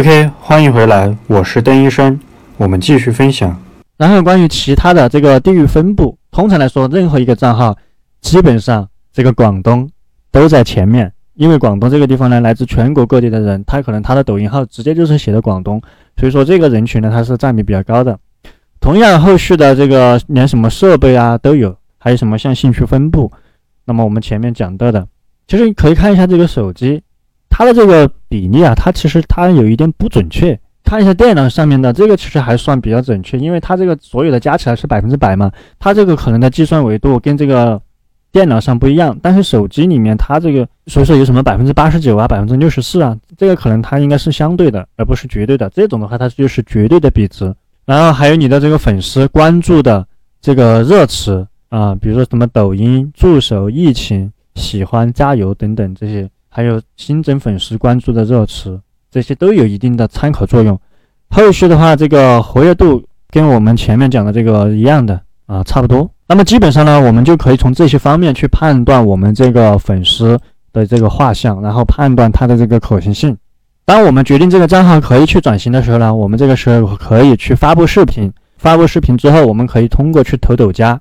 OK，欢迎回来，我是邓医生，我们继续分享。然后关于其他的这个地域分布，通常来说，任何一个账号，基本上这个广东都在前面，因为广东这个地方呢，来自全国各地的人，他可能他的抖音号直接就是写的广东，所以说这个人群呢，它是占比比较高的。同样，后续的这个连什么设备啊都有，还有什么像兴趣分布，那么我们前面讲到的，其实可以看一下这个手机。它的这个比例啊，它其实它有一点不准确。看一下电脑上面的这个，其实还算比较准确，因为它这个所有的加起来是百分之百嘛。它这个可能的计算维度跟这个电脑上不一样，但是手机里面它这个，所以说有什么百分之八十九啊，百分之六十四啊，这个可能它应该是相对的，而不是绝对的。这种的话，它就是绝对的比值。然后还有你的这个粉丝关注的这个热词啊，比如说什么抖音、助手、疫情、喜欢、加油等等这些。还有新增粉丝关注的热词，这些都有一定的参考作用。后续的话，这个活跃度跟我们前面讲的这个一样的啊，差不多。那么基本上呢，我们就可以从这些方面去判断我们这个粉丝的这个画像，然后判断它的这个可行性。当我们决定这个账号可以去转型的时候呢，我们这个时候可以去发布视频。发布视频之后，我们可以通过去投抖加。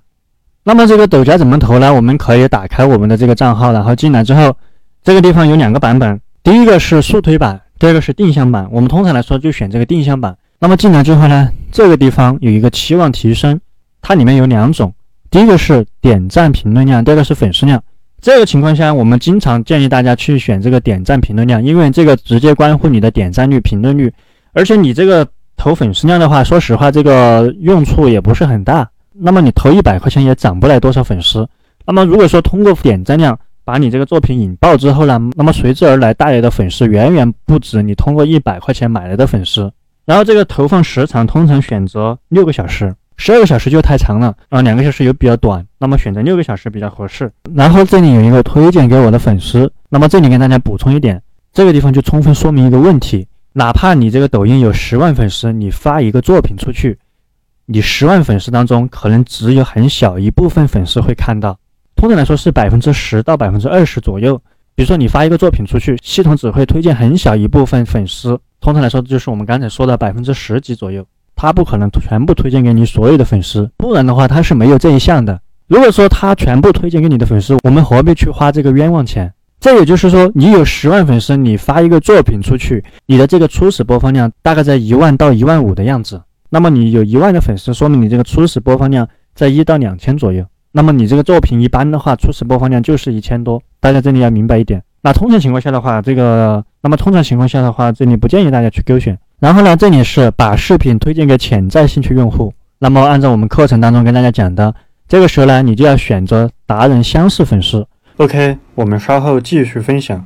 那么这个抖加怎么投呢？我们可以打开我们的这个账号，然后进来之后。这个地方有两个版本，第一个是速推版，第二个是定向版。我们通常来说就选这个定向版。那么进来之后呢，这个地方有一个期望提升，它里面有两种，第一个是点赞评论量，第二个是粉丝量。这个情况下，我们经常建议大家去选这个点赞评论量，因为这个直接关乎你的点赞率、评论率。而且你这个投粉丝量的话，说实话，这个用处也不是很大。那么你投一百块钱也涨不来多少粉丝。那么如果说通过点赞量，把你这个作品引爆之后呢，那么随之而来带来的粉丝远远不止你通过一百块钱买来的粉丝。然后这个投放时长通常选择六个小时，十二个小时就太长了啊，两个小时又比较短，那么选择六个小时比较合适。然后这里有一个推荐给我的粉丝，那么这里跟大家补充一点，这个地方就充分说明一个问题：哪怕你这个抖音有十万粉丝，你发一个作品出去，你十万粉丝当中可能只有很小一部分粉丝会看到。通常来说是百分之十到百分之二十左右。比如说你发一个作品出去，系统只会推荐很小一部分粉丝。通常来说就是我们刚才说的百分之十几左右，它不可能全部推荐给你所有的粉丝，不然的话它是没有这一项的。如果说它全部推荐给你的粉丝，我们何必去花这个冤枉钱？这也就是说，你有十万粉丝，你发一个作品出去，你的这个初始播放量大概在一万到一万五的样子。那么你有一万的粉丝，说明你这个初始播放量在一到两千左右。那么你这个作品一般的话，初始播放量就是一千多，大家这里要明白一点。那通常情况下的话，这个那么通常情况下的话，这里不建议大家去勾选。然后呢，这里是把视频推荐给潜在兴趣用户。那么按照我们课程当中跟大家讲的，这个时候呢，你就要选择达人相似粉丝。OK，我们稍后继续分享。